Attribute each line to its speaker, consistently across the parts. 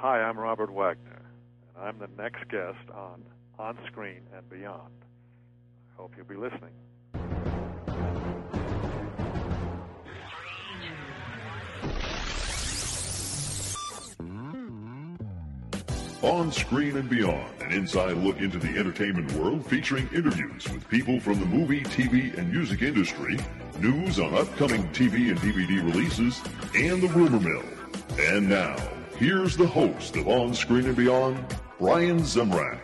Speaker 1: Hi, I'm Robert Wagner, and I'm the next guest on On Screen and Beyond. I hope you'll be listening.
Speaker 2: On Screen and Beyond, an inside look into the entertainment world featuring interviews with people from the movie, TV, and music industry, news on upcoming TV and DVD releases, and the rumor mill. And now, here's the host of On Screen and Beyond, Brian Zemrak.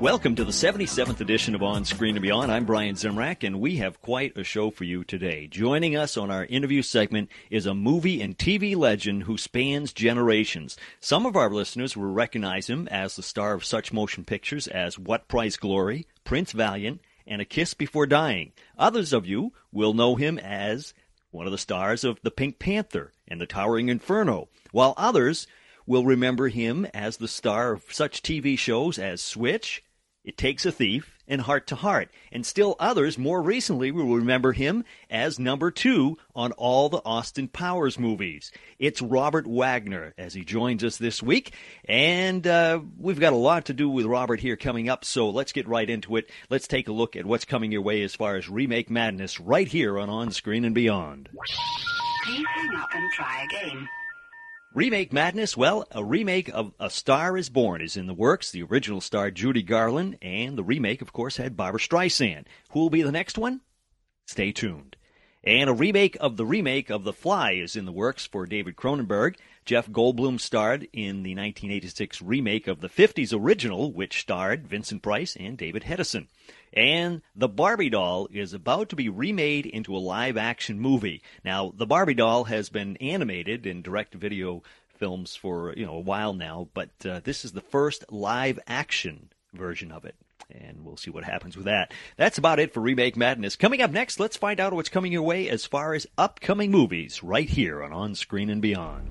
Speaker 3: Welcome to the 77th edition of On Screen and Beyond. I'm Brian Zemrak, and we have quite a show for you today. Joining us on our interview segment is a movie and TV legend who spans generations. Some of our listeners will recognize him as the star of such motion pictures as What Price Glory, Prince Valiant, and A Kiss Before Dying. Others of you will know him as one of the stars of The Pink Panther and The Towering Inferno, while others will remember him as the star of such TV shows as Switch, it Takes a Thief, and Heart to Heart. And still others more recently will remember him as number two on all the Austin Powers movies. It's Robert Wagner as he joins us this week. And uh, we've got a lot to do with Robert here coming up, so let's get right into it. Let's take a look at what's coming your way as far as remake madness right here on On Screen and Beyond.
Speaker 4: Please hang up and try again.
Speaker 3: Remake Madness? Well, a remake of A Star is Born is in the works. The original starred Judy Garland, and the remake, of course, had Barbra Streisand. Who will be the next one? Stay tuned. And a remake of the remake of The Fly is in the works for David Cronenberg. Jeff Goldblum starred in the 1986 remake of the 50s original, which starred Vincent Price and David Hedison. And the Barbie doll is about to be remade into a live action movie. Now, the Barbie doll has been animated in direct video films for, you know, a while now, but uh, this is the first live action version of it. And we'll see what happens with that. That's about it for Remake Madness. Coming up next, let's find out what's coming your way as far as upcoming movies right here on On Screen and Beyond.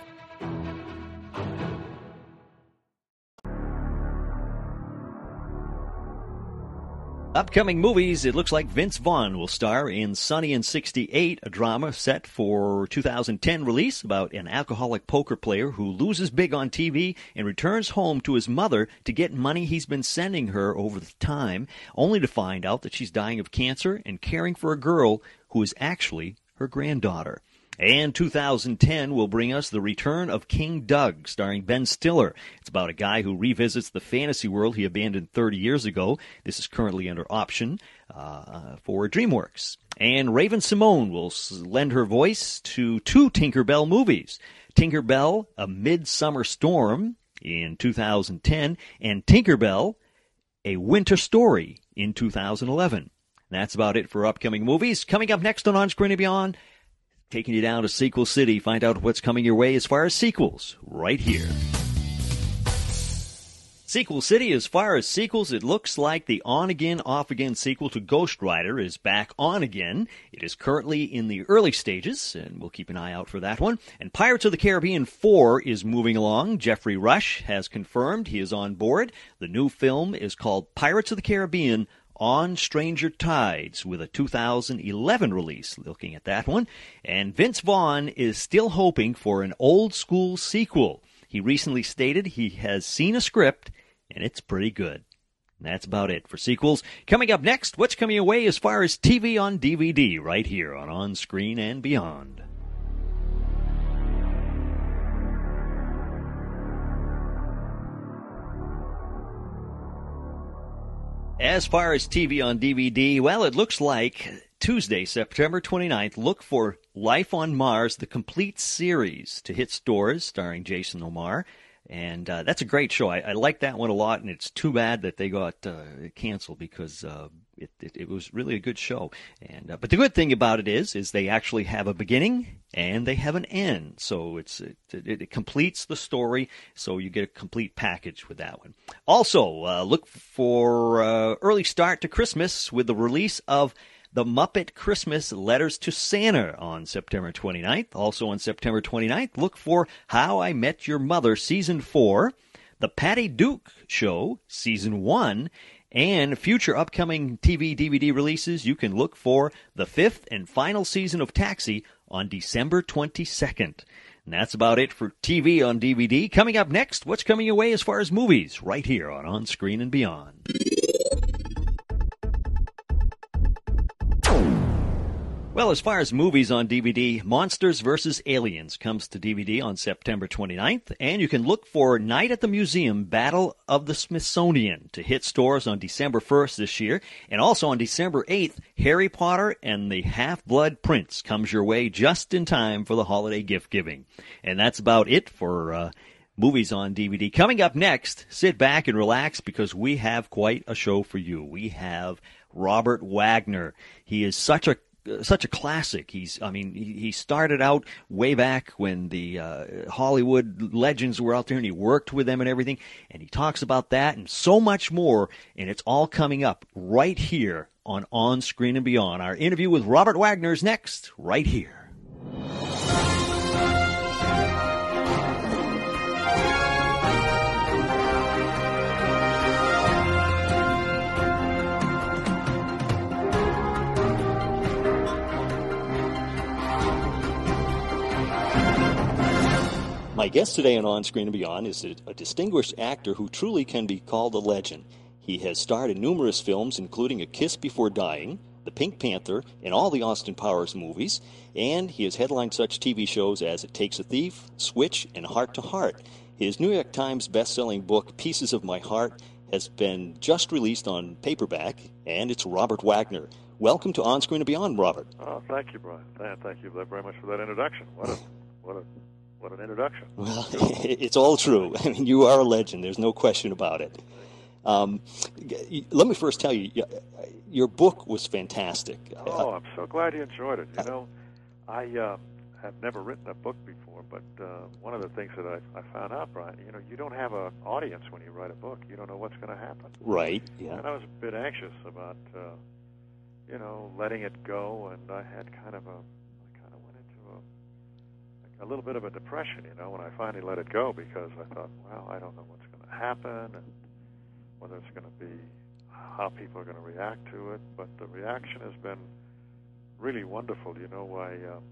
Speaker 3: Upcoming movies, it looks like Vince Vaughn will star in Sunny in 68, a drama set for 2010 release about an alcoholic poker player who loses big on TV and returns home to his mother to get money he's been sending her over the time, only to find out that she's dying of cancer and caring for a girl who is actually her granddaughter. And 2010 will bring us the return of King Doug, starring Ben Stiller. It's about a guy who revisits the fantasy world he abandoned 30 years ago. This is currently under option uh, for DreamWorks. And Raven-Symoné will lend her voice to two Tinkerbell movies Tinkerbell, A Midsummer Storm in 2010, and Tinkerbell, A Winter Story in 2011. That's about it for upcoming movies. Coming up next on On Screen and Beyond, taking you down to Sequel City. Find out what's coming your way as far as sequels right here. Sequel City, as far as sequels, it looks like the on again, off again sequel to Ghost Rider is back on again. It is currently in the early stages, and we'll keep an eye out for that one. And Pirates of the Caribbean 4 is moving along. Geoffrey Rush has confirmed he is on board. The new film is called Pirates of the Caribbean on Stranger Tides with a 2011 release, looking at that one. And Vince Vaughn is still hoping for an old school sequel. He recently stated he has seen a script and it's pretty good. That's about it for sequels. Coming up next, what's coming away as far as TV on DVD right here on On Screen and Beyond. As far as TV on DVD, well, it looks like Tuesday, September 29th, look for Life on Mars, the complete series to hit stores, starring Jason O'Mara. And uh, that's a great show. I, I like that one a lot, and it's too bad that they got uh, canceled because uh, it, it, it was really a good show. And uh, but the good thing about it is, is they actually have a beginning and they have an end. So it's it, it, it completes the story. So you get a complete package with that one. Also, uh, look for uh, early start to Christmas with the release of the Muppet Christmas Letters to Santa on September 29th. Also on September 29th, look for How I Met Your Mother Season 4, The Patty Duke Show Season 1, and future upcoming TV DVD releases. You can look for the fifth and final season of Taxi on December 22nd. And that's about it for TV on DVD. Coming up next, what's coming your way as far as movies right here on On Screen and Beyond. Well, as far as movies on DVD, Monsters vs. Aliens comes to DVD on September 29th, and you can look for Night at the Museum Battle of the Smithsonian to hit stores on December 1st this year, and also on December 8th, Harry Potter and the Half-Blood Prince comes your way just in time for the holiday gift giving. And that's about it for uh, movies on DVD. Coming up next, sit back and relax because we have quite a show for you. We have Robert Wagner. He is such a such a classic. He's, I mean, he, he started out way back when the uh, Hollywood legends were out there, and he worked with them and everything. And he talks about that and so much more, and it's all coming up right here on On Screen and Beyond. Our interview with Robert Wagner is next, right here. Guest today on On Screen and Beyond is a, distinguished actor who truly can be called a legend. He has starred in numerous films, including A Kiss Before Dying, The Pink Panther, and all the Austin Powers movies, and he has headlined such TV shows as It Takes a Thief, Switch, and Heart to Heart. His New York Times best-selling book, Pieces of My Heart, has been just released on paperback, and it's Robert Wagner. Welcome to On Screen and Beyond, Robert.
Speaker 1: Oh, thank you, Brian. Thank you very much for that introduction. What a, what a what an introduction.
Speaker 3: Well, it's all true. I mean, you are a legend. There's no question about it. Um, let me first tell you, your book was fantastic.
Speaker 1: Oh, I'm so glad you enjoyed it. You know, I uh, have never written a book before, but uh, one of the things that I, I found out, Brian, you know, you don't have an audience when you write a book. You don't know what's going to happen.
Speaker 3: Right. Yeah.
Speaker 1: And I was a bit anxious about, uh, you know, letting it go, and I had kind of a a little bit of a depression, you know, when I finally let it go because I thought, well, I don't know what's going to happen and whether it's going to be how people are going to react to it. But the reaction has been really wonderful. You know, I, um,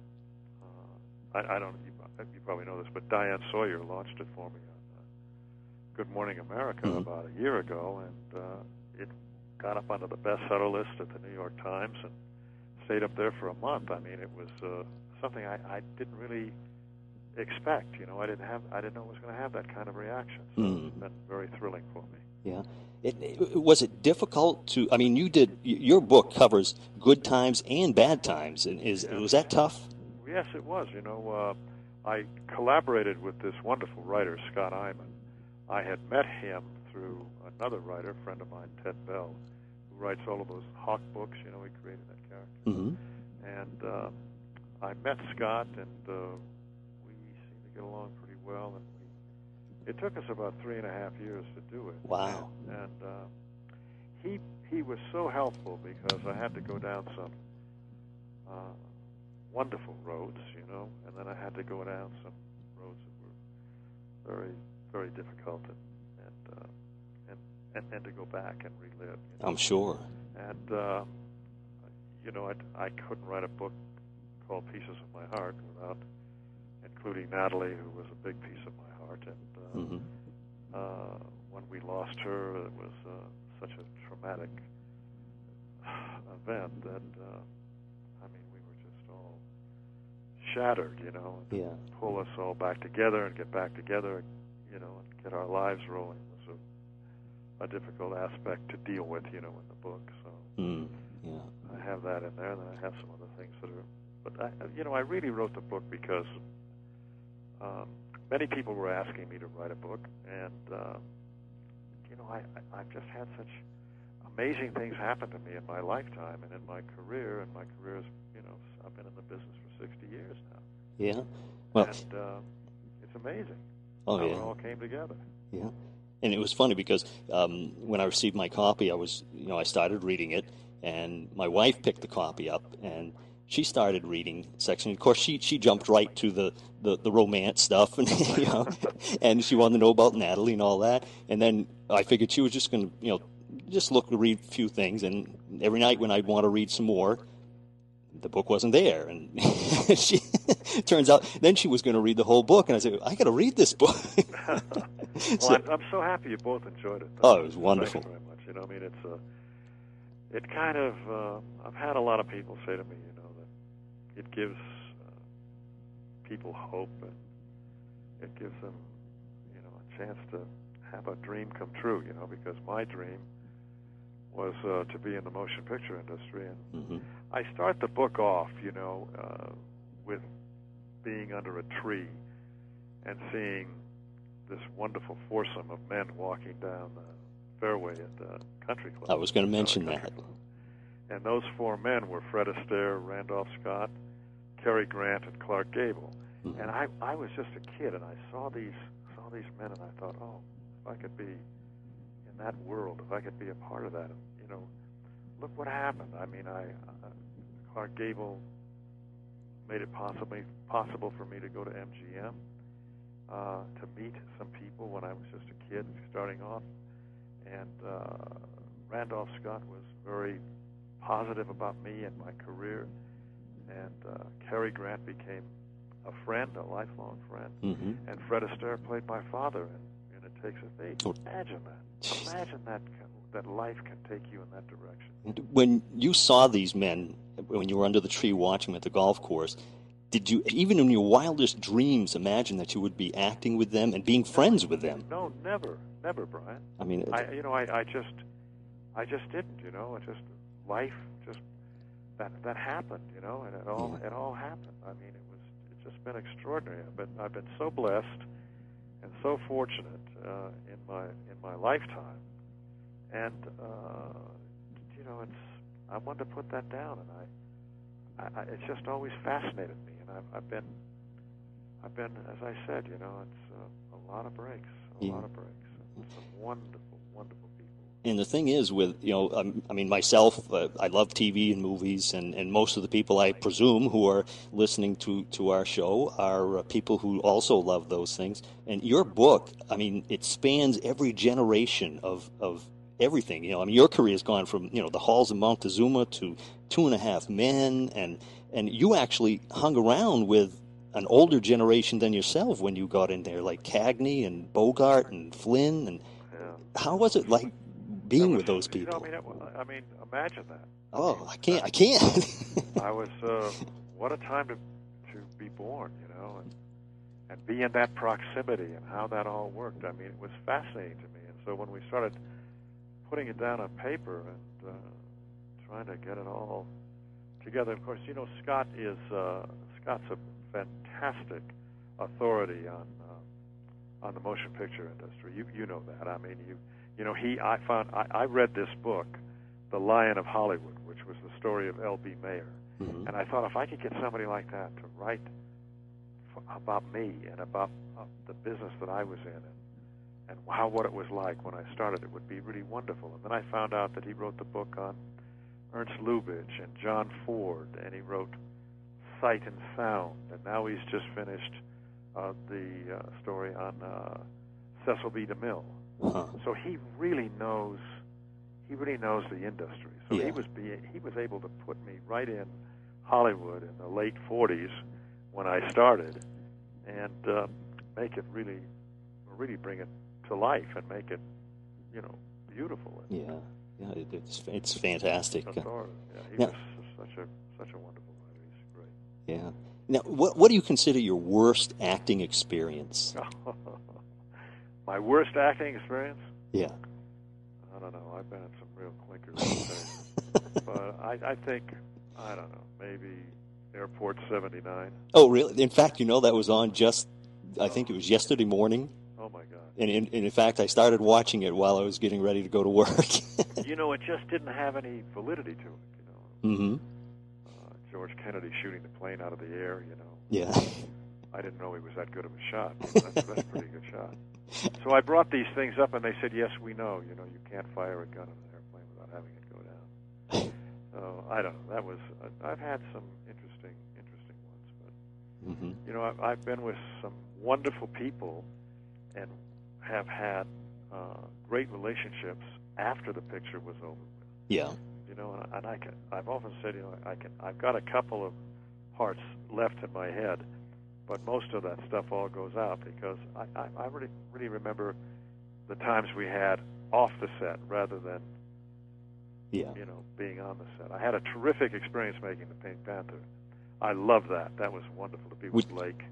Speaker 1: uh, I, I don't, you, you probably know this, but Diane Sawyer launched it for me on uh, Good Morning America mm-hmm. about a year ago, and uh, it got up onto the bestseller list at the New York Times and stayed up there for a month. I mean, it was uh, something I, I didn't really expect. You know, I didn't have, I didn't know it was going to have that kind of reaction. So mm. it's been very thrilling for me.
Speaker 3: Yeah. It, it, was it difficult to? I mean, you did. Your book covers good times and bad times, and is yes. was that tough?
Speaker 1: Yes, it was. You know, uh, I collaborated with this wonderful writer, Scott Eyman. I had met him through another writer, friend of mine, Ted Bell, who writes all of those Hawke books. You know, he created that character. Mm-hmm. And uh, I met Scott, and uh, get along pretty well, and we, it took us about three and a half years to do it.
Speaker 3: Wow!
Speaker 1: And, and uh, he he was so helpful because I had to go down some uh, wonderful roads, you know, and then I had to go down some roads that were very very difficult and and uh, and, and, and to go back and relive.
Speaker 3: You know? I'm sure.
Speaker 1: And uh, you know, I I couldn't write a book called Pieces of My Heart without including Natalie, who was a big piece of my heart. And uh, mm-hmm. uh, when we lost her, it was uh, such a traumatic event that uh, I mean, we were just all shattered, you know.
Speaker 3: And yeah.
Speaker 1: Pull us all back together and get back together, you know, and get our lives rolling was a, a difficult aspect to deal with, you know, in the book. So
Speaker 3: mm, yeah.
Speaker 1: I have that in there, and then I have some other things that are. But I, you know, I really wrote the book because um, many people were asking me to write a book, and uh, you know, I, I, I've just had such amazing things happen to me in my lifetime and in my career. And my career is, you know, I've been in the business for 60 years now.
Speaker 3: Yeah. Well,
Speaker 1: and uh, it's amazing
Speaker 3: oh
Speaker 1: how
Speaker 3: yeah.
Speaker 1: it all came together.
Speaker 3: Yeah. And it was funny because um, when I received my copy, I was, you know, I started reading it, and my wife picked the copy up, and she started reading section. Of course, she she jumped right to the, the, the romance stuff, and you know, and she wanted to know about Natalie and all that. And then I figured she was just going to, you know, just look to read a few things. And every night when I'd want to read some more, the book wasn't there, and she turns out then she was going to read the whole book, and I said, I got to read this book.
Speaker 1: Well,
Speaker 3: So-
Speaker 1: I'm, I'm so happy you both enjoyed it.
Speaker 3: Oh, it was wonderful.
Speaker 1: you very much. You know, I mean, it's uh, it kind of. Uh, I've had a lot of people say to me, you know, that it gives uh, people hope and it gives them, you know, a chance to have a dream come true. You know, because my dream was uh, to be in the motion picture industry, and
Speaker 3: Mhm.
Speaker 1: I start the book off, you know, uh, with being under a tree and seeing this wonderful foursome of men walking down the fairway at the country club.
Speaker 3: I was going to mention that.
Speaker 1: Club. And those four men were Fred Astaire, Randolph Scott, Cary Grant, and Clark Gable.
Speaker 3: Mhm.
Speaker 1: And I, I was just a kid, and I saw these saw these men, and I thought, oh, if I could be in that world, if I could be a part of that, you know, look what happened. I mean, I uh, Clark Gable made it possibly possible for me to go to MGM, uh, to meet some people when I was just a kid starting off, and uh, Randolph Scott was very positive about me and my career, and uh, Cary Grant became a friend, a lifelong friend,
Speaker 3: Mhm.
Speaker 1: and Fred Astaire played my father in, in It Takes a Thief.
Speaker 3: Oh.
Speaker 1: Imagine that. Imagine that that life can take you in that direction.
Speaker 3: When you saw these men, when you were under the tree watching them at the golf course, did you, even in your wildest dreams, imagine that you would be acting with them and being friends with them?
Speaker 1: No, never, never, Brian.
Speaker 3: I mean,
Speaker 1: I, you know, I, I just, I just didn't. You know, it just life that that happened. You know, and it all it all happened. I mean, it was it's just been extraordinary. I've been I've been so blessed and so fortunate uh, in my in my lifetime, and uh, you know, it's I wanted to put that down, and I, I, I it's just always fascinated me, and I've, I've been I've been as I said, you know, it's uh, a lot of breaks, a
Speaker 3: Yeah.
Speaker 1: lot of breaks, and some wonderful, wonderful.
Speaker 3: And the thing is, with you know, um, I mean, myself, uh, I love TV and movies, and, and most of the people I presume who are listening to, to our show are uh, people who also love those things. And your book, I mean, it spans every generation of of everything. You know, I mean, your career has gone from you know the halls of Montezuma to Two and a Half Men, and and you actually hung around with an older generation than yourself when you got in there, like Cagney and Bogart and Flynn. And how was it like being with those
Speaker 1: you know,
Speaker 3: people?
Speaker 1: I mean, it, I mean, imagine that.
Speaker 3: Oh, I can't. I can't.
Speaker 1: I was uh, what a time to to be born, you know, and and be in that proximity and how that all worked. I mean, it was fascinating to me. And so when we started putting it down on paper and uh, trying to get it all together, of course, you know, Scott is uh, Scott's a fantastic authority on uh, on the motion picture industry. You you know that. I mean, you you know, he I found I, I read this book, The Lion of Hollywood, which was the story of L.B. Mayer.
Speaker 3: Mhm.
Speaker 1: And I thought if I could get somebody like that to write f- about me and about uh, the business that I was in and, and how what it was like when I started, it would be really wonderful. And then I found out that he wrote the book on Ernst Lubitsch and John Ford, and he wrote Sight and Sound, and now he's just finished uh, the uh, story on uh, Cecil B. DeMille.
Speaker 3: Huh.
Speaker 1: So he really knows he really knows the industry. So
Speaker 3: Yeah.
Speaker 1: he was be, he was able to put me right in Hollywood in the late 40s when I started and uh, make it really really bring it to life and make it you know beautiful and
Speaker 3: Yeah, yeah, it, it's it's fantastic.
Speaker 1: Yeah, he
Speaker 3: Now-
Speaker 1: was such a such a wonderful writer. He's great.
Speaker 3: Yeah. Now, what what do you consider your worst acting experience?
Speaker 1: My worst acting experience?
Speaker 3: Yeah.
Speaker 1: I don't know. I've been in some real clinkers. but I, I think I don't know. Maybe Airport 79.
Speaker 3: Oh, really? In fact, you know that was on just. I think it was yesterday morning,
Speaker 1: Oh my God.
Speaker 3: and in, and in fact, I started watching it while I was getting ready to go to work.
Speaker 1: you know, it just didn't have any validity to it. You know,
Speaker 3: Mm-hmm.
Speaker 1: uh, George Kennedy shooting the plane out of the air. You know,
Speaker 3: Yeah.
Speaker 1: I didn't know he was that good of a shot. That's, that's a pretty good shot. So I brought these things up, and they said, "Yes, we know. You know, you can't fire a gun in an airplane without having it go down." So I don't know. That was uh, I've had some interesting, interesting ones, but
Speaker 3: Mm-hmm.
Speaker 1: you know, I've, I've been with some wonderful people, and have had uh, great relationships after the picture was over. with.
Speaker 3: Yeah.
Speaker 1: You know, and, and I can. I've often said, you know, I can. I've got a couple of parts left in my head, but most of that stuff all goes out because I, I, I really, really remember the times we had off the set rather than
Speaker 3: Yeah.
Speaker 1: you know being on the set. I had a terrific experience making the Pink Panther. I love that. That was wonderful to be with
Speaker 3: Would-
Speaker 1: Blake.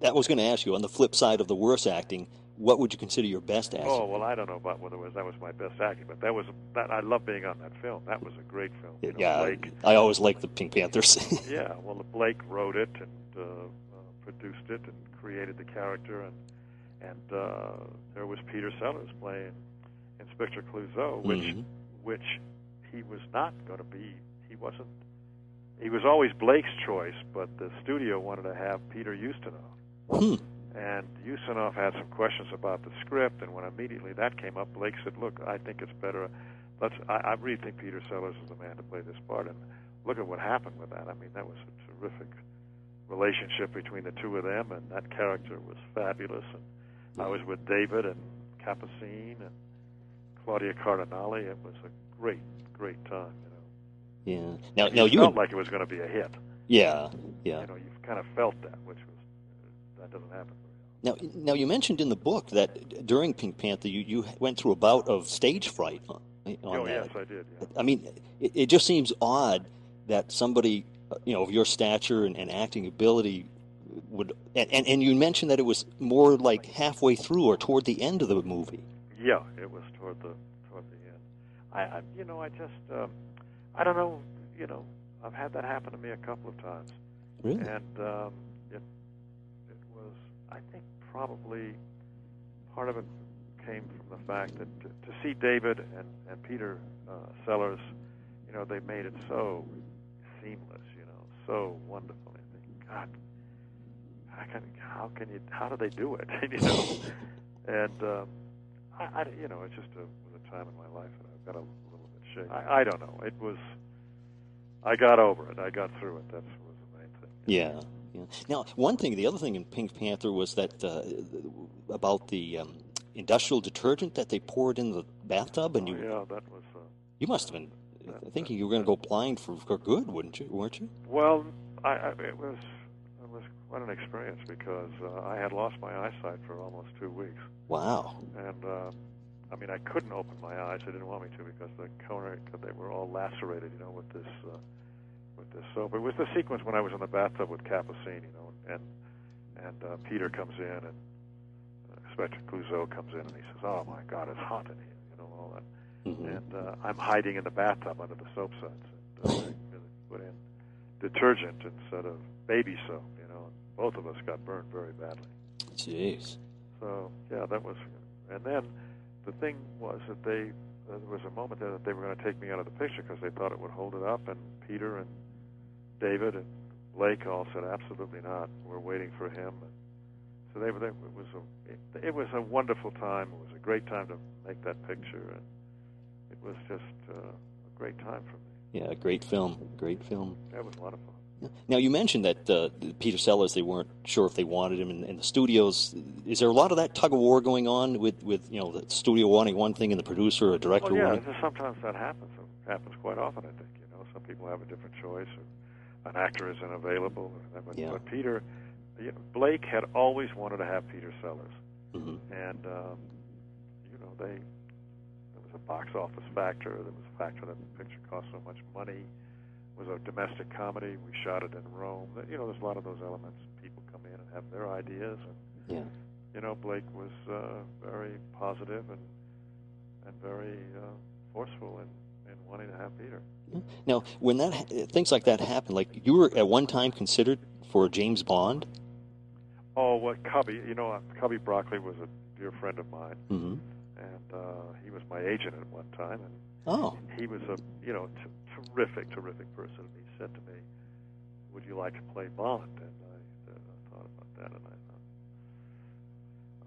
Speaker 3: That was going to ask you on the flip side of the worst acting. What would you consider your best acting?
Speaker 1: Oh well, I don't know about whether it was that was my best acting, but that was that. I love being on that film. That was a great film. You know,
Speaker 3: yeah.
Speaker 1: Blake.
Speaker 3: I always liked the Pink Panthers.
Speaker 1: Yeah, well, Blake wrote it and uh, uh, produced it and created the character, and and uh, there was Peter Sellers playing Inspector Clouseau, which
Speaker 3: Mhm.
Speaker 1: which he was not going to be. He wasn't. He was always Blake's choice, but the studio wanted to have Peter Ustinov.
Speaker 3: Hmm.
Speaker 1: And Ustinov had some questions about the script, and when immediately that came up, Blake said, "Look, I think it's better. Let's. I, I really think Peter Sellers is the man to play this part." And look at what happened with that. I mean, that was a terrific relationship between the two of them, and that character was fabulous. And I was with David and Capucine and Claudia Cardinale. It was a great, great time. You know,
Speaker 3: Yeah. Now, now
Speaker 1: you felt like it was going to be a hit.
Speaker 3: yeah. Yeah.
Speaker 1: You know, you kind of felt that, which was that doesn't happen.
Speaker 3: Now, now you mentioned in the book that during Pink Panther, you, you went through a bout of stage fright on, on
Speaker 1: oh
Speaker 3: that.
Speaker 1: yes, I did. Yeah.
Speaker 3: I mean, it, it just seems odd that somebody, you know, of your stature and, and acting ability would. And, and, and you mentioned that it was more like halfway through or toward the end of the movie.
Speaker 1: Yeah, it was toward the toward the end. I, I you know, I just, um, I don't know, you know, I've had that happen to me a couple of times,
Speaker 3: Really?
Speaker 1: and um, it it was, I think, probably part of it came from the fact that to, to see David and and Peter uh, Sellers, you know, they made it so seamless, so wonderful. I think, God, how can how can you how do they do it, you know? and um, I, I, you know, it's just a, was a time in my life that I've got a little bit shaky. I, I don't know. It was, I got over it. I got through it. That was the main thing.
Speaker 3: Yeah. Yeah. Now, one thing, the other thing in Pink Panther was that uh, about the um, industrial detergent that they poured in the bathtub, and
Speaker 1: Oh,
Speaker 3: you
Speaker 1: yeah, that was. Uh,
Speaker 3: you must have been thinking you were going to go blind for, for good, wouldn't you? Weren't you?
Speaker 1: well, I, I, it was it was quite an experience because uh, I had lost my eyesight for almost two weeks,
Speaker 3: Wow.
Speaker 1: and uh, I mean I couldn't open my eyes. They didn't want me to because the corner they were all lacerated, you know, with this uh, with this soap. It was the sequence when I was in the bathtub with Capucine, you know, and and uh, Peter comes in and uh, Inspector Clouseau comes in and he says, "Oh my God, it's hot in here," you know, all that.
Speaker 3: Mhm.
Speaker 1: And uh, I'm hiding in the bathtub under the soap suds. And, uh, put in detergent instead of baby soap, you know. Both of us got burned very badly.
Speaker 3: Jeez.
Speaker 1: So yeah, that was. And then the thing was that they uh, there was a moment there that they were going to take me out of the picture because they thought it would hold it up, and Peter and David and Blake all said absolutely not. We're waiting for him. And so they were. They, it was a it, it was a wonderful time. It was a great time to make that picture, and it was just uh, a great time for me.
Speaker 3: Yeah, a great film. Great film.
Speaker 1: That was a lot of fun.
Speaker 3: Now you mentioned that uh, Peter Sellers they weren't sure if they wanted him in, in the studios. Is there a lot of that tug of war going on with, with you know the studio wanting one thing and the producer or director
Speaker 1: Well, yeah,
Speaker 3: wanting?
Speaker 1: sometimes that happens. It happens quite often, I think. You know, some people have a different choice, or an actor isn't available. But,
Speaker 3: Yeah.
Speaker 1: but Peter, you know, Blake had always wanted to have Peter Sellers,
Speaker 3: hmm
Speaker 1: and um, you know, they there was a box office factor. There was a factor that the picture cost so much money. It was a domestic comedy. We shot it in Rome. You know, there's a lot of those elements. People come in and have their ideas, and
Speaker 3: Yeah.
Speaker 1: you know, Blake was uh, very positive and and very uh, forceful in, in wanting to have Peter.
Speaker 3: Now, when that ha- things like that happen, like you were at one time considered for James Bond.
Speaker 1: Oh, well, Cubby, you know, uh, Cubby Broccoli was a dear friend of mine,
Speaker 3: hmm
Speaker 1: and uh, he was my agent at one time, and
Speaker 3: Oh,
Speaker 1: he was a you know t- terrific, terrific person. And he said to me, "Would you like to play Bond?" And I, uh, thought about that, and I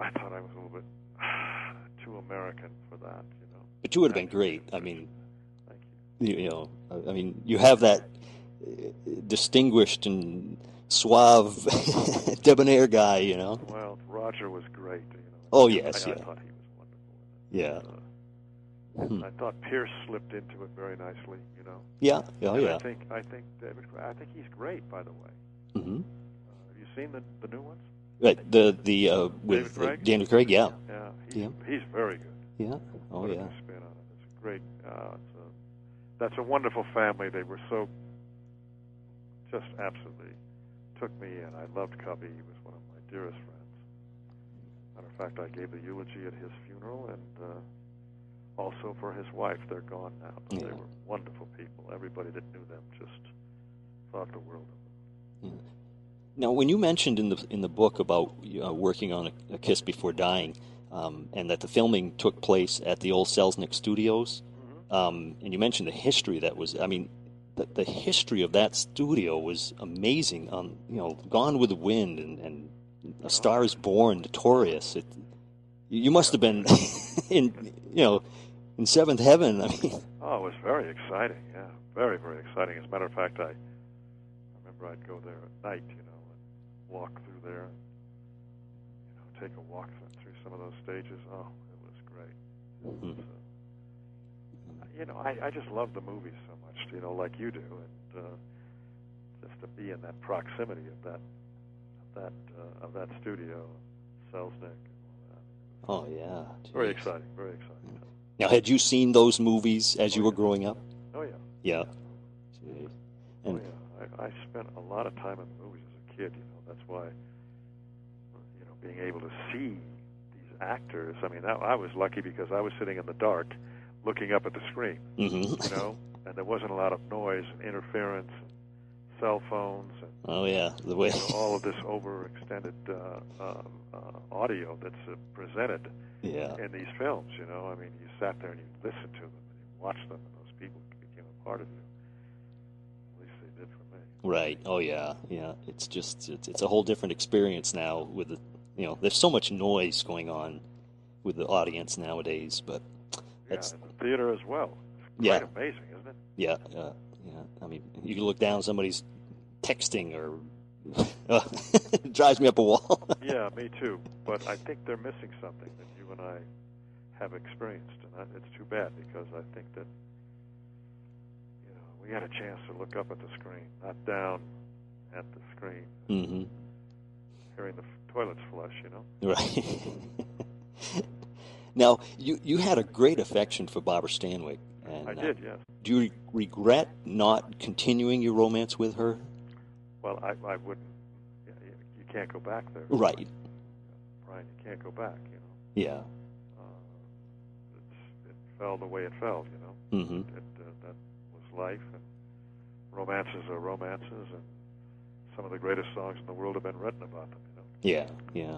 Speaker 1: thought I thought I was a little bit too American for that, you know.
Speaker 3: but you would have been great. I mean,
Speaker 1: Thank you.
Speaker 3: you, you know, I- mean, you have that uh, distinguished and suave, debonair guy. You know.
Speaker 1: Well, Roger was great, you know.
Speaker 3: Oh, yes,
Speaker 1: I,
Speaker 3: yeah.
Speaker 1: I thought he.
Speaker 3: Yeah.
Speaker 1: Uh,
Speaker 3: Hmm.
Speaker 1: I thought Pierce slipped into it very nicely, you know.
Speaker 3: Yeah. Oh
Speaker 1: And
Speaker 3: yeah.
Speaker 1: I think I think David. I think he's great, by the way.
Speaker 3: hmm
Speaker 1: Uh, have you seen the the new ones?
Speaker 3: Right. The the uh, with
Speaker 1: David Craig?
Speaker 3: uh, Daniel Craig. Yeah.
Speaker 1: Yeah, he's,
Speaker 3: Yeah.
Speaker 1: he's very good.
Speaker 3: Yeah. Oh
Speaker 1: What
Speaker 3: yeah.
Speaker 1: new spin on it. It's a great. Uh, it's a, that's a wonderful family. They were so just absolutely took me in. I loved Cubby. He was one of my dearest friends. Matter of fact, I gave the eulogy at his funeral and uh, also for his wife. They're gone now, but they were wonderful people. Everybody that knew them just thought the world of them.
Speaker 3: Now, when you mentioned in the in the book about uh, working on a, a Kiss Before Dying, um, and that the filming took place at the old Selznick Studios, um, and you mentioned the history that was, I mean, the, the history of that studio was amazing. On you know, Gone with the Wind and, and A Star Is Born, Notorious. It, you must have been in you know in seventh heaven. I mean,
Speaker 1: Oh, it was very exciting. Yeah, very, very exciting. As a matter of fact, I, I remember I'd go there at night, you know, and walk through there, and you know, take a walk through some of those stages. Oh, it was great. It was, uh, you know, I, I just love the movies so much, you know, like you do, and uh, just to be in that proximity of that, that, uh, of that studio, Selznick,
Speaker 3: oh yeah,
Speaker 1: that. Very exciting. Very exciting.
Speaker 3: Now, had you seen those movies as you were growing up?
Speaker 1: Oh yeah.
Speaker 3: Yeah. Jeez. And
Speaker 1: oh, yeah. I, I spent a lot of time in the movies as a kid. You know, that's why, you know, being able to see these actors. I mean, that, I was lucky because I was sitting in the dark, looking up at the screen.
Speaker 3: hmm
Speaker 1: You know, and there wasn't a lot of noise and interference, and cell phones,
Speaker 3: Oh yeah, the way.
Speaker 1: all of this overextended uh, uh, uh, audio that's uh, presented
Speaker 3: yeah.
Speaker 1: in these films. You know, I mean, you sat there and you listened to them and you watched them, and those people became a part of you. At least they did for me.
Speaker 3: Right. Oh yeah. Yeah. It's just it's, it's a whole different experience now with the you know there's so much noise going on with the audience nowadays, but That's-
Speaker 1: yeah, the theater as well. It's
Speaker 3: Yeah.
Speaker 1: amazing, isn't it?
Speaker 3: yeah, uh, yeah. I mean, you can look down somebody's texting or drives me up a wall.
Speaker 1: Yeah, me too. But I think they're missing something that you and I have experienced, and it's too bad because I think that you know we had a chance to look up at the screen, not down at the screen,
Speaker 3: hmm
Speaker 1: hearing the toilets flush. You know.
Speaker 3: Right. now, you you had a great affection for Barbara Stanwyck. And,
Speaker 1: I
Speaker 3: uh,
Speaker 1: did, yes.
Speaker 3: do you re- regret not continuing your romance with her?
Speaker 1: Well, I, I wouldn't. You, you can't go back there,
Speaker 3: Right.
Speaker 1: Brian. You can't go back. You know.
Speaker 3: Yeah.
Speaker 1: Uh, it's, it fell the way it fell. You know.
Speaker 3: Mm-hmm.
Speaker 1: It, uh, that was life, and romances are romances, and some of the greatest songs in the world have been written about them. You know.
Speaker 3: Yeah. Yeah.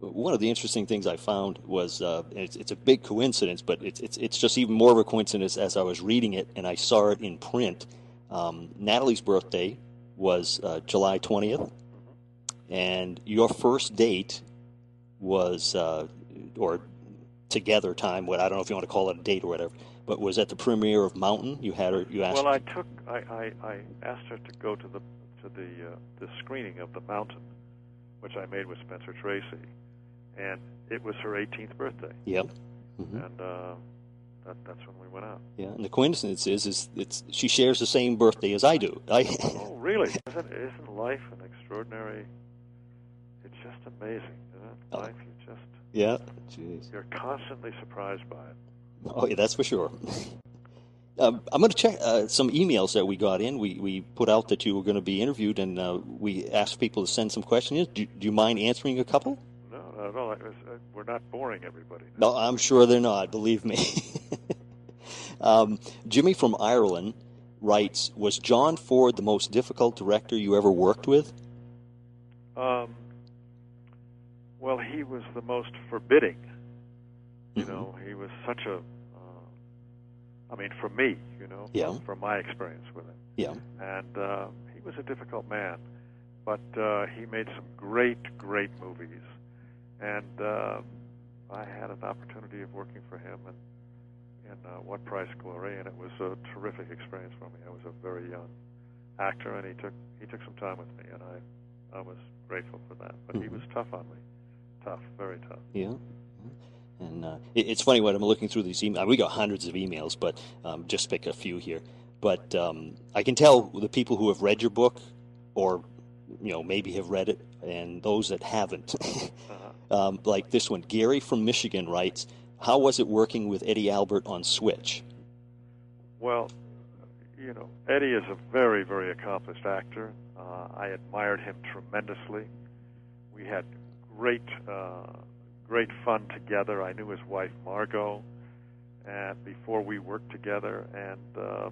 Speaker 3: One of the interesting things I found was uh, it's, it's a big coincidence, but it's, it's it's just even more of a coincidence as I was reading it and I saw it in print. Um, Natalie's birthday was uh, July twentieth, and your first date was uh, or together time. What I don't know if you want to call it a date or whatever, but was at the premiere of Mountain. You had her. You asked.
Speaker 1: Well, I took I, I, I asked her to go to the to the uh, the screening of The Mountain, which I made with Spencer Tracy, and it was her 18th birthday,
Speaker 3: Yep. Mhm.
Speaker 1: and uh, that, that's when we went out.
Speaker 3: Yeah, and the coincidence is, is it's she shares the same birthday as I do. I,
Speaker 1: Oh, really? Isn't isn't life an extraordinary? It's just amazing, isn't it?
Speaker 3: Oh.
Speaker 1: Life, you just
Speaker 3: yeah, jeez.
Speaker 1: you're constantly surprised by it.
Speaker 3: Oh, yeah, that's for sure. Um, I'm going to check uh, some emails that we got in. We we put out that you were going to be interviewed, and uh, we asked people to send some questions. Do, do you mind answering a couple?
Speaker 1: No, not at all. Was, uh, we're not boring everybody.
Speaker 3: No, I'm sure they're not. Believe me. um, Jimmy from Ireland writes: Was John Ford the most difficult director you ever worked with?
Speaker 1: Um, well, he was the most forbidding. You
Speaker 3: Mhm.
Speaker 1: know, he was such a. I mean, for me, you know,
Speaker 3: Yeah.
Speaker 1: from my experience with him,
Speaker 3: Yeah.
Speaker 1: and uh, he was a difficult man, but uh, he made some great, great movies, and uh, I had an opportunity of working for him in, in uh, What Price Glory, and it was a terrific experience for me. I was a very young actor, and he took he took some time with me, and I I was grateful for that. But he
Speaker 3: Mhm.
Speaker 1: was tough on me, tough, very tough.
Speaker 3: Yeah. And uh, it, it's funny when I'm looking through these emails. We got hundreds of emails, but um, just pick a few here. But um, I can tell the people who have read your book, or you know maybe have read it, and those that haven't.
Speaker 1: Uh-huh.
Speaker 3: um, like this one, Gary from Michigan writes, "How was it working with Eddie Albert on Switch?"
Speaker 1: Well, you know, Eddie is a very, very accomplished actor. Uh, I admired him tremendously. We had great, uh, great fun together. I knew his wife Margo, and before we worked together, and uh,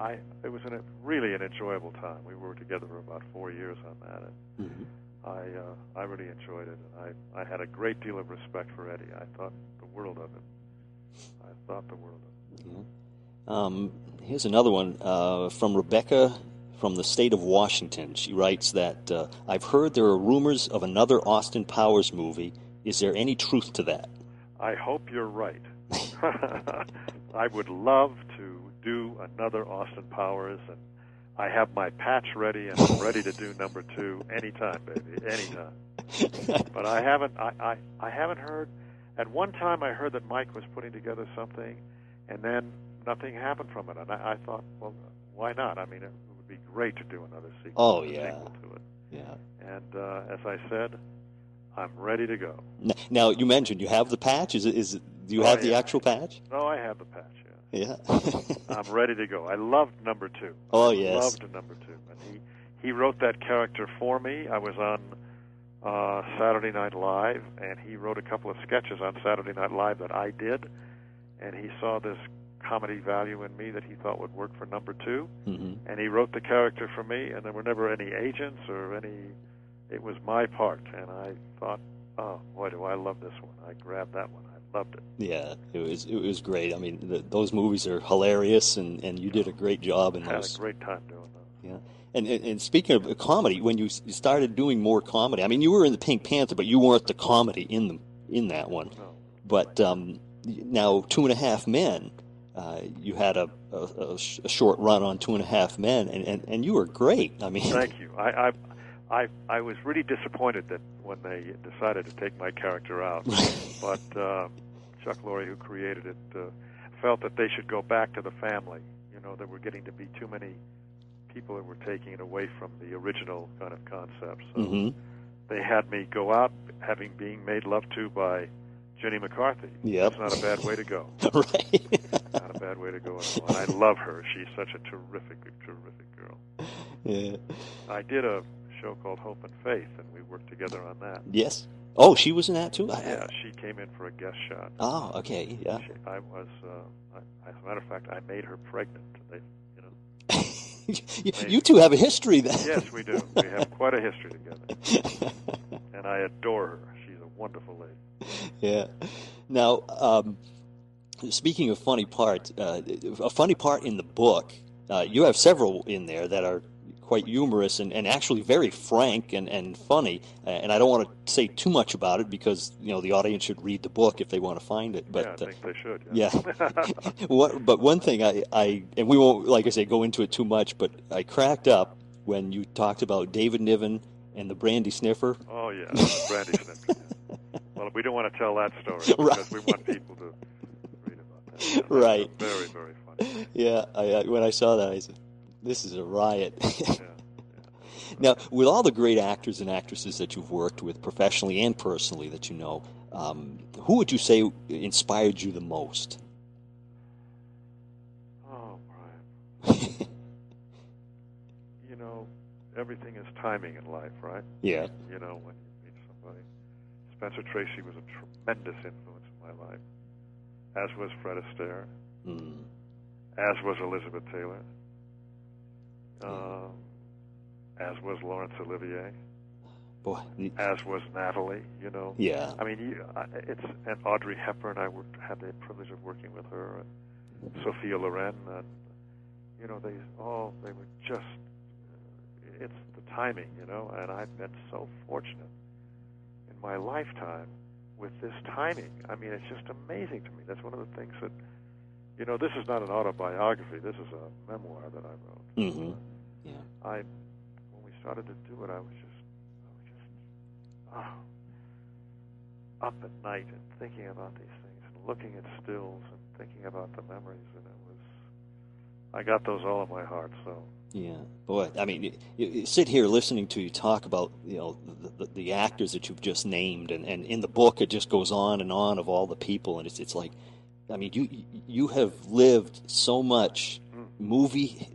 Speaker 1: I it was an, really an enjoyable time. We were together for about four years on that, and
Speaker 3: Mm-hmm.
Speaker 1: I uh, I really enjoyed it. And I I had a great deal of respect for Eddie. I thought the world of him. I thought the world of him.
Speaker 3: Um, here's another one uh, from Rebecca from the state of Washington. She writes that uh, I've heard there are rumors of another Austin Powers movie. Is there any truth to that?
Speaker 1: I hope you're right. I would love to do another Austin Powers, and I have my patch ready, and I'm ready to do number two anytime, baby, anytime. But I haven't, I, I, I haven't heard. At one time, I heard that Mike was putting together something, and then nothing happened from it. And I, I thought, well, why not? I mean, it would be great to do another sequel.
Speaker 3: Oh, yeah.
Speaker 1: sequel to it.
Speaker 3: Yeah.
Speaker 1: And uh, as I said, I'm ready to go.
Speaker 3: Now you mentioned you have the patch. Is it? Is it? Do you
Speaker 1: Oh,
Speaker 3: have the actual patch?
Speaker 1: No, I have the patch. Yeah.
Speaker 3: Yeah.
Speaker 1: I'm ready to go. I loved number two.
Speaker 3: Oh,
Speaker 1: I
Speaker 3: yes.
Speaker 1: Loved number two. And he he wrote that character for me. I was on uh, Saturday Night Live, and he wrote a couple of sketches on Saturday Night Live that I did, and he saw this comedy value in me that he thought would work for number two,
Speaker 3: mm-hmm.
Speaker 1: and he wrote the character for me. And there were never any agents or any. It was my part, and I thought, oh boy, do I love this one. I grabbed that one. I loved it.
Speaker 3: Yeah, it was it was great. I mean, the, those movies are hilarious, and, and you did a great job in
Speaker 1: Had
Speaker 3: those.
Speaker 1: Had a great time doing that.
Speaker 3: Yeah. And, and, and speaking of comedy, when you started doing more comedy, I mean, you were in the Pink Panther, but you weren't the comedy in the in that one.
Speaker 1: No.
Speaker 3: But um, now, Two and a Half Men, uh, you had a, a, a short run on Two and a Half Men, and, and, and you were great. I mean,
Speaker 1: Thank you. I, I, I, I was really disappointed that when they decided to take my character out, but uh, Chuck Lorre, who created it, uh, felt that they should go back to the family. You know, there were getting to be too many people that were taking it away from the original kind of concept. So
Speaker 3: hmm
Speaker 1: they had me go out having being made love to by Jenny McCarthy.
Speaker 3: Yep.
Speaker 1: That's not a bad way to go.
Speaker 3: right.
Speaker 1: Not a bad way to go at all. And I love her. She's such a terrific, terrific girl.
Speaker 3: yeah.
Speaker 1: I did a show called Hope and Faith, and we worked together on that.
Speaker 3: Yes. Oh, she was in that too.
Speaker 1: Yeah, she came in for a guest shot.
Speaker 3: Oh, okay. Yeah.
Speaker 1: She, I was, uh, I, as a matter of fact, I made her pregnant. They, you know,
Speaker 3: you, you two have a history then.
Speaker 1: yes, we do. We have quite a history together, and I adore her. She's a wonderful lady.
Speaker 3: yeah. Now, um, speaking of funny parts, uh, a funny part in the book, uh, you have several in there that are quite humorous and, and actually very frank and, and funny. And I don't want to say too much about it because you know the audience should read the book if they want to find it. But
Speaker 1: yeah, I think they should.
Speaker 3: yeah. what, but one thing I, I and we won't like I say go into it too much, but I cracked up when you talked about David Niven and the brandy sniffer.
Speaker 1: oh yeah, Brandy Sniffer. Well, we don't want to tell that story because we want people to read about That's
Speaker 3: Right.
Speaker 1: Very, very funny.
Speaker 3: Yeah, I, I, when I saw that, I said, "This is a riot."
Speaker 1: Yeah.
Speaker 3: now, with all the great actors and actresses that you've worked with, professionally and personally, that you know, um, who would you say inspired you the most?
Speaker 1: Oh, Brian. You know, everything is timing in life, right?
Speaker 3: yeah.
Speaker 1: You know, when you meet somebody. Spencer Tracy was a tremendous influence in my life, as was Fred Astaire,
Speaker 3: Mm.
Speaker 1: as was Elizabeth Taylor, um, as was Laurence Olivier,
Speaker 3: Boy.
Speaker 1: as was Natalie. You know,
Speaker 3: Yeah.
Speaker 1: I mean, you, it's and Audrey Hepburn. I worked, had the privilege of working with her, and Sophia Loren, and you know, they all they were just. It's the timing, you know, and I've been so fortunate in my lifetime with this timing. I mean, it's just amazing to me. That's one of the things that, you know, this is not an autobiography. This is a memoir that I wrote.
Speaker 3: hmm Yeah.
Speaker 1: I, when we started to do it, I was just, I was just, oh, up at night and thinking about these things and looking at stills and thinking about the memories, and it was, I got those all in my heart. So
Speaker 3: Yeah, boy. I mean, you, you sit here listening to you talk about you know the, the, the actors that you've just named, and, and in the book it just goes on and on of all the people, and it's it's like, I mean, you you have lived so much mm. movie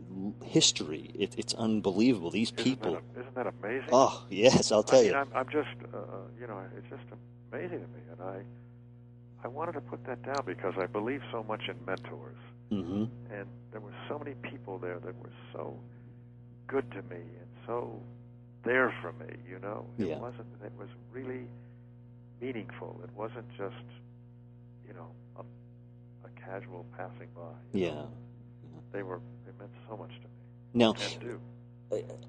Speaker 3: history. It, it's unbelievable. These people
Speaker 1: isn't
Speaker 3: people.
Speaker 1: that, amazing? amazing?
Speaker 3: Oh yes, I'll tell
Speaker 1: I mean,
Speaker 3: you.
Speaker 1: I'm, I'm just, uh, you know, it's just amazing to me, and I, I wanted to put that down because I believe so much in mentors.
Speaker 3: hmm
Speaker 1: and there were so many people there that were so good to me and so there for me. You know, it
Speaker 3: Yeah.
Speaker 1: wasn't. It was really meaningful. It wasn't just, you know, a, a casual passing by.
Speaker 3: Yeah.
Speaker 1: know. They were. They meant so much to me
Speaker 3: Now,
Speaker 1: do.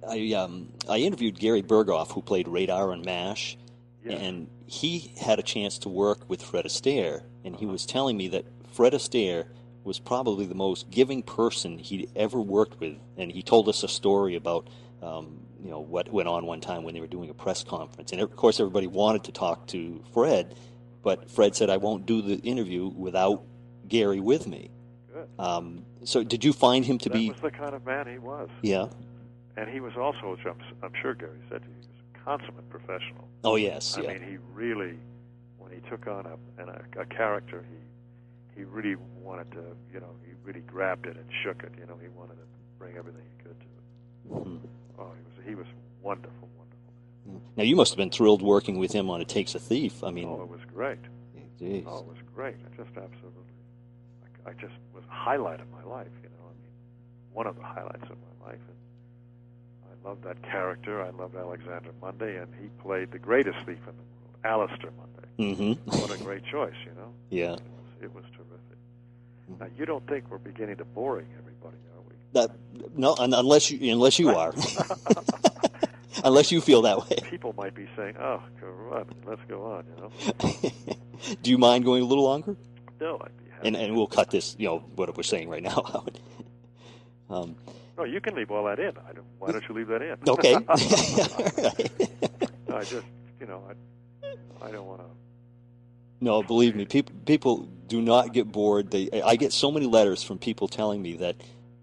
Speaker 3: I um I interviewed Gary Burghoff, who played Radar and M*A*S*H, and he had a chance to work with Fred Astaire, and he was telling me that Fred Astaire was probably the most giving person he'd ever worked with, and he told us a story about. Um, you know what went on one time when they were doing a press conference, and of course everybody wanted to talk to Fred, but Fred said, "I won't do the interview without Gary with me."
Speaker 1: Good.
Speaker 3: Um, so, did you find him to
Speaker 1: that
Speaker 3: be?
Speaker 1: was the kind of man he was,
Speaker 3: Yeah.
Speaker 1: and he was also, which I'm, I'm sure Gary said to you, he was a consummate professional.
Speaker 3: Oh yes.
Speaker 1: I
Speaker 3: Yeah.
Speaker 1: mean, he really, when he took on a, an, a, a character, he he really wanted to, you know, he really grabbed it and shook it. You know, he wanted to bring everything he could to it.
Speaker 3: Mhm.
Speaker 1: Oh, he was he was wonderful, wonderful.
Speaker 3: Now you must have been thrilled working with him on "It Takes a Thief." I mean,
Speaker 1: oh, it was great.
Speaker 3: geez.
Speaker 1: Oh, it was great. Just absolutely, I, I just was a highlight of my life. You know, I mean, one of the highlights of my life. And I loved that character. I loved Alexander Mundy, and he played the greatest thief in the world, Alistair Mundy.
Speaker 3: hmm
Speaker 1: What a great choice, you know.
Speaker 3: yeah.
Speaker 1: It was, it was terrific. Now, you don't think we're beginning to boring everybody, are we?
Speaker 3: That, no, unless you unless you are, unless you feel that way.
Speaker 1: People might be saying, "Oh, come on, let's go on," you know.
Speaker 3: Do you mind going a little longer?
Speaker 1: No, happy.
Speaker 3: And and we'll cut this, you know, what we're saying right now out. Um,
Speaker 1: no, you can leave all that in. I don't, why don't you leave that in?
Speaker 3: okay.
Speaker 1: I just, you know, I, I don't want to.
Speaker 3: No, believe me, people people do not get bored. They I get so many letters from people telling me that,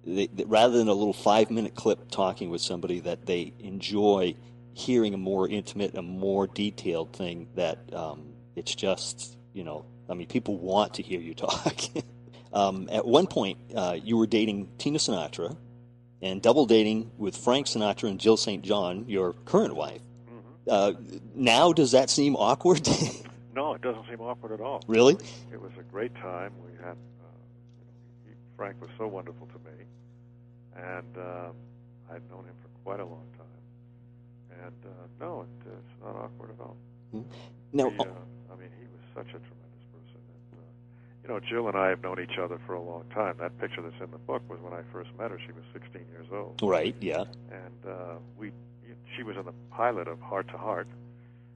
Speaker 3: they, that rather than a little five minute clip talking with somebody, that they enjoy hearing a more intimate, a more detailed thing. That um, it's just you know, I mean, people want to hear you talk. um, at one point, uh, you were dating Tina Sinatra, and double dating with Frank Sinatra and Jill St. John, your current wife. Uh, now, does that seem awkward?
Speaker 1: No, it doesn't seem awkward at all.
Speaker 3: really?
Speaker 1: It was a great time. We had, uh, Frank was so wonderful to me, and um, I'd known him for quite a long time. And uh, no, it, uh, it's not awkward at all.
Speaker 3: Now,
Speaker 1: He, uh, I mean, he such a tremendous person. And, uh, you know, Jill and I have known each other for a long time. That picture that's in the book was when I first met her. She was 16 years old,
Speaker 3: right? Yeah,
Speaker 1: and uh, we. She was in the pilot of Hart to Hart,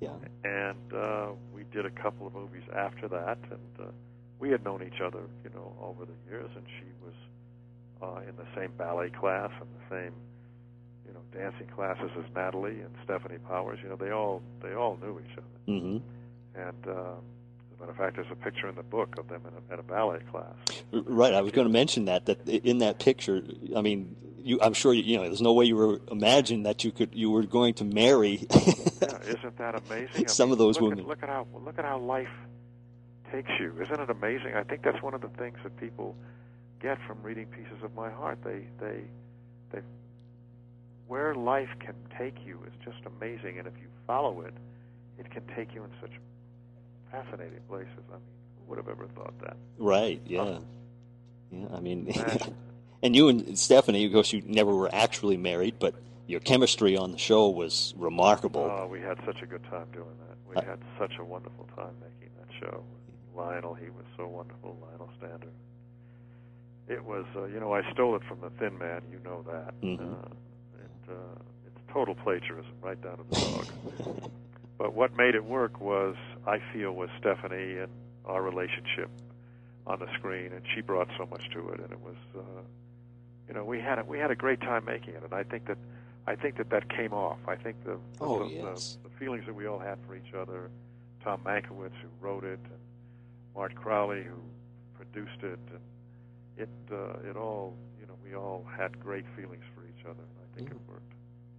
Speaker 3: yeah.
Speaker 1: and uh, we did a couple of movies after that, and uh, we had known each other, you know, over the years. And she was uh, in the same ballet class and the same, you know, dancing classes as Natalie and Stefanie Powers. You know, they all they all knew each other.
Speaker 3: Mm-hmm.
Speaker 1: And uh, matter of fact, there's a picture in the book of them in a, in a ballet class.
Speaker 3: Right. I was going to mention that that in that picture, I mean, you, I'm sure you know. There's no way you were imagined that you could you were going to marry.
Speaker 1: yeah, isn't that amazing? I
Speaker 3: Some
Speaker 1: mean,
Speaker 3: of those
Speaker 1: look
Speaker 3: women.
Speaker 1: At, look at how look at how life takes you. Isn't it amazing? I think that's one of the things that people get from reading pieces of my heart. They they they where life can take you is just amazing, and if you follow it, it can take you in such fascinating places. I mean, who would have ever thought that?
Speaker 3: Right. Yeah.
Speaker 1: Oh.
Speaker 3: Yeah. I mean, and you and Stefanie, of course, you never were actually married, but your chemistry on the show was remarkable.
Speaker 1: Oh, we had such a good time doing that. We
Speaker 3: I-
Speaker 1: had such a wonderful time making that show. Lionel, he was so wonderful, Lionel Stander. It was, uh, you know, I stole it from the Thin Man. You know that.
Speaker 3: Mm-hmm.
Speaker 1: Uh, it, uh, it's total plagiarism, right down to the dog. but what made it work was, I feel, was Stefanie and our relationship on the screen, and she brought so much to it, and it was, uh, you know, we had a, we had a great time making it, and I think that I think that that came off. I think the the,
Speaker 3: Oh,
Speaker 1: the,
Speaker 3: yes.
Speaker 1: the, the feelings that we all had for each other, Tom Mankiewicz who wrote it, and Mart Crowley who produced it, and it uh, it all you know we all had great feelings for each other, and I think it worked.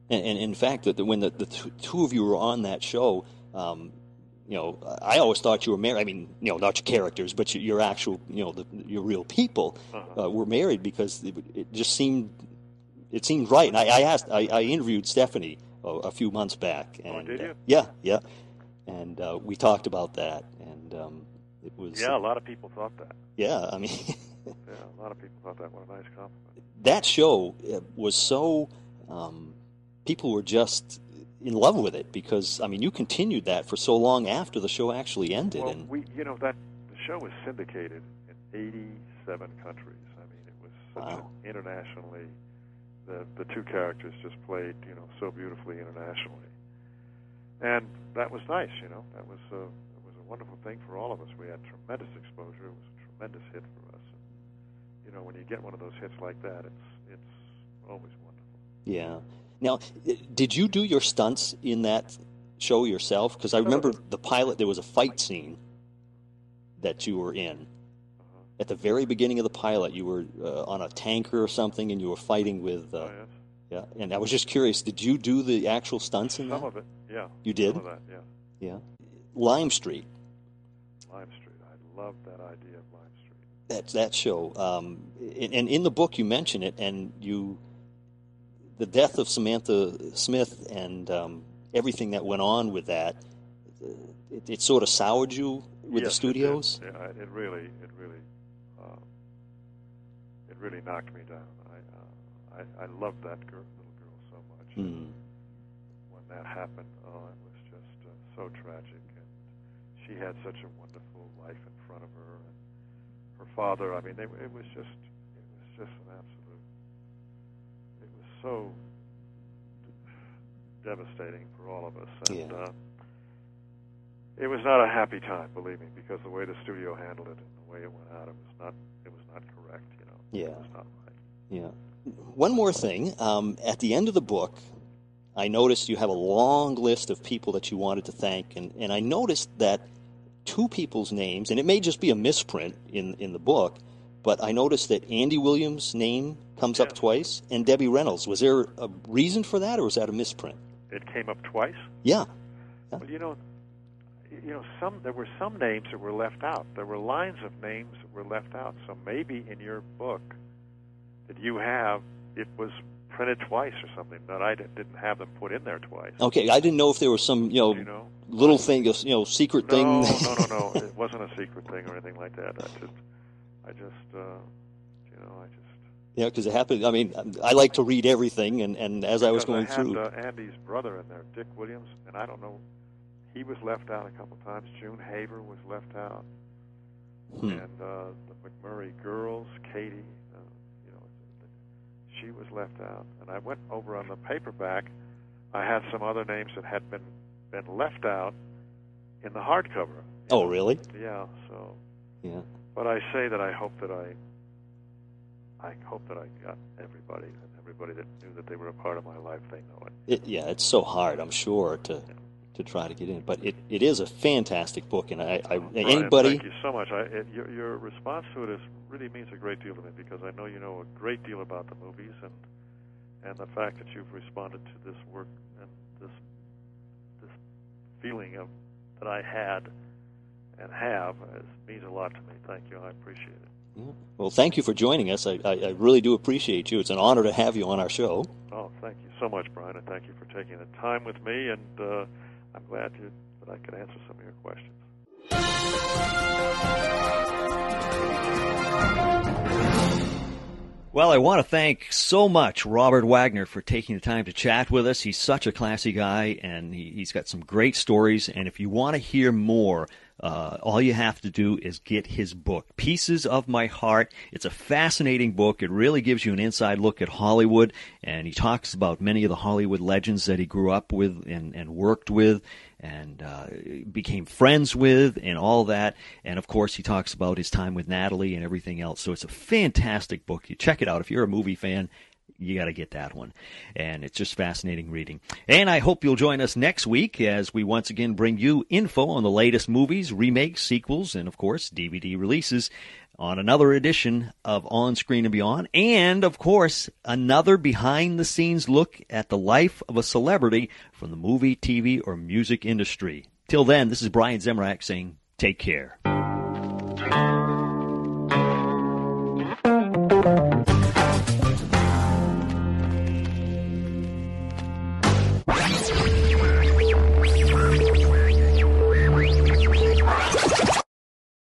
Speaker 3: And, and in fact, that when the, the two of you were on that show, um, you know, I always thought you were married. I mean, you know, not your characters, but your, your actual, you know, the, your real people
Speaker 1: Uh-huh.
Speaker 3: uh, were married because it, it just seemed it seemed right. And I, I asked, I, I interviewed Stefanie a, a few months back, and
Speaker 1: Oh, did
Speaker 3: uh, yeah, yeah, and uh, we talked about that, and um, it was
Speaker 1: Yeah, a lot of people thought that.
Speaker 3: yeah. I mean,
Speaker 1: Yeah, a lot of people thought that. What a nice compliment.
Speaker 3: that show uh, was so um, people were just in love with it because I mean you continued that for so long after the show actually ended
Speaker 1: Well,
Speaker 3: and
Speaker 1: we you know that the show was syndicated in 87 countries. I mean, it was such
Speaker 3: Wow.
Speaker 1: an internationally. The the two characters just played you know so beautifully internationally, and that was nice. You know, that was a it was a wonderful thing for all of us. We had tremendous exposure. It was a tremendous hit for us. And, you know, when you get one of those hits like that, it's it's always wonderful.
Speaker 3: yeah. Now, did you do your stunts in that show yourself? Because I remember the pilot. There was a fight scene that you were in.
Speaker 1: Uh-huh.
Speaker 3: At the very beginning of the pilot, you were uh, on a tanker or something, and you were fighting with. Uh,
Speaker 1: oh, yes.
Speaker 3: Yeah, and I was just curious. Did you do the actual stunts in
Speaker 1: Some
Speaker 3: that?
Speaker 1: of it, yeah.
Speaker 3: You did?
Speaker 1: Some of that, yeah.
Speaker 3: Yeah. Lime Street.
Speaker 1: Lime Street. I love that idea of Lime Street.
Speaker 3: That that show. Um, and, and in the book you mention it, and you, the death of Samantha Smith and um, everything that went on with that, uh, it, it sort of soured you with the
Speaker 1: Yes, it
Speaker 3: studios.
Speaker 1: Yeah, it really, it really, uh, it really knocked me down. I, uh, I, I loved that girl, little girl so much.
Speaker 3: Hmm.
Speaker 1: When that happened, oh, it was just uh, so tragic. And she had such a wonderful life in front of her, and her father. I mean, they, it was just, it was just an absolute. So devastating for all of us, and.
Speaker 3: Yeah.
Speaker 1: Uh, it was not a happy time, believe me, because the way the studio handled it and the way it went out, it was not it was not correct. You know,
Speaker 3: Yeah.
Speaker 1: it was not right.
Speaker 3: Yeah. One more thing. Um, at the end of the book, I noticed you have a long list of people that you wanted to thank, and, and I noticed that two people's names, and it may just be a misprint in, in the book, but I noticed that Andy Williams' name comes up twice, and Debbie Reynolds. Was there a reason for that, or was that a misprint?
Speaker 1: It came up twice.
Speaker 3: Yeah.
Speaker 1: Well, you know, you know, some there were some names that were left out. There were lines of names that were left out. So maybe in your book that you have, it was printed twice or something. That I didn't have them put in there twice.
Speaker 3: Okay, I didn't know if there was some, you know,
Speaker 1: You know.
Speaker 3: little thing, you know, secret thing.
Speaker 1: No, no, no, no. It wasn't a secret thing or anything like that. I just, I just, uh, you know, I just.
Speaker 3: yeah, because it happened. I mean, I like to read everything, and, and as I was going
Speaker 1: I had,
Speaker 3: through.
Speaker 1: uh, Andy's brother in there, Dick Williams, and I don't know, he was left out a couple times. June Haver was left out,
Speaker 3: Hmm.
Speaker 1: and uh, the MacMurray girls, Katie, uh, you know, she was left out. And I went over on the paperback. I had some other names that had been been left out in the hardcover.
Speaker 3: Oh,
Speaker 1: know.
Speaker 3: really?
Speaker 1: Yeah. So,
Speaker 3: Yeah.
Speaker 1: But I say that I hope that I. I hope that I got everybody, and everybody that knew that they were a part of my life, they know it.
Speaker 3: It, yeah, it's so hard, I'm sure, to to try to get in. But it, it is a fantastic book, and I, I
Speaker 1: Brian,
Speaker 3: anybody.
Speaker 1: Thank you so much. I, it, your, your response to it is really means a great deal to me because I know you know a great deal about the movies and and the fact that you've responded to this work and this this feeling of that I had and have is, means a lot to me. Thank you. I appreciate it.
Speaker 3: Well, thank you for joining us. I, I, I really do appreciate you. It's an honor to have you on our show.
Speaker 1: Oh, thank you so much, Brian, and thank you for taking the time with me. And uh, I'm glad to, that I could answer some of your questions.
Speaker 3: Well, I want to thank so much Robert Wagner for taking the time to chat with us. He's such a classy guy, and he, has got some great stories. And if you want to hear more, uh, all you have to do is get his book, Pieces of My Heart. It's a fascinating book. It really gives you an inside look at Hollywood, and he talks about many of the Hollywood legends that he grew up with and, and worked with and uh, became friends with and all that. And of course, he talks about his time with Natalie and everything else. So it's a fantastic book. You check it out if you're a movie fan. You got to get that one. And it's just fascinating reading. And I hope you'll join us next week as we once again bring you info on the latest movies, remakes, sequels, and of course, DVD releases on another edition of On Screen and Beyond, and of course, another behind the scenes look at the life of a celebrity from the movie, TV, or music industry. Till then, this is Brian Zemrak saying, take care.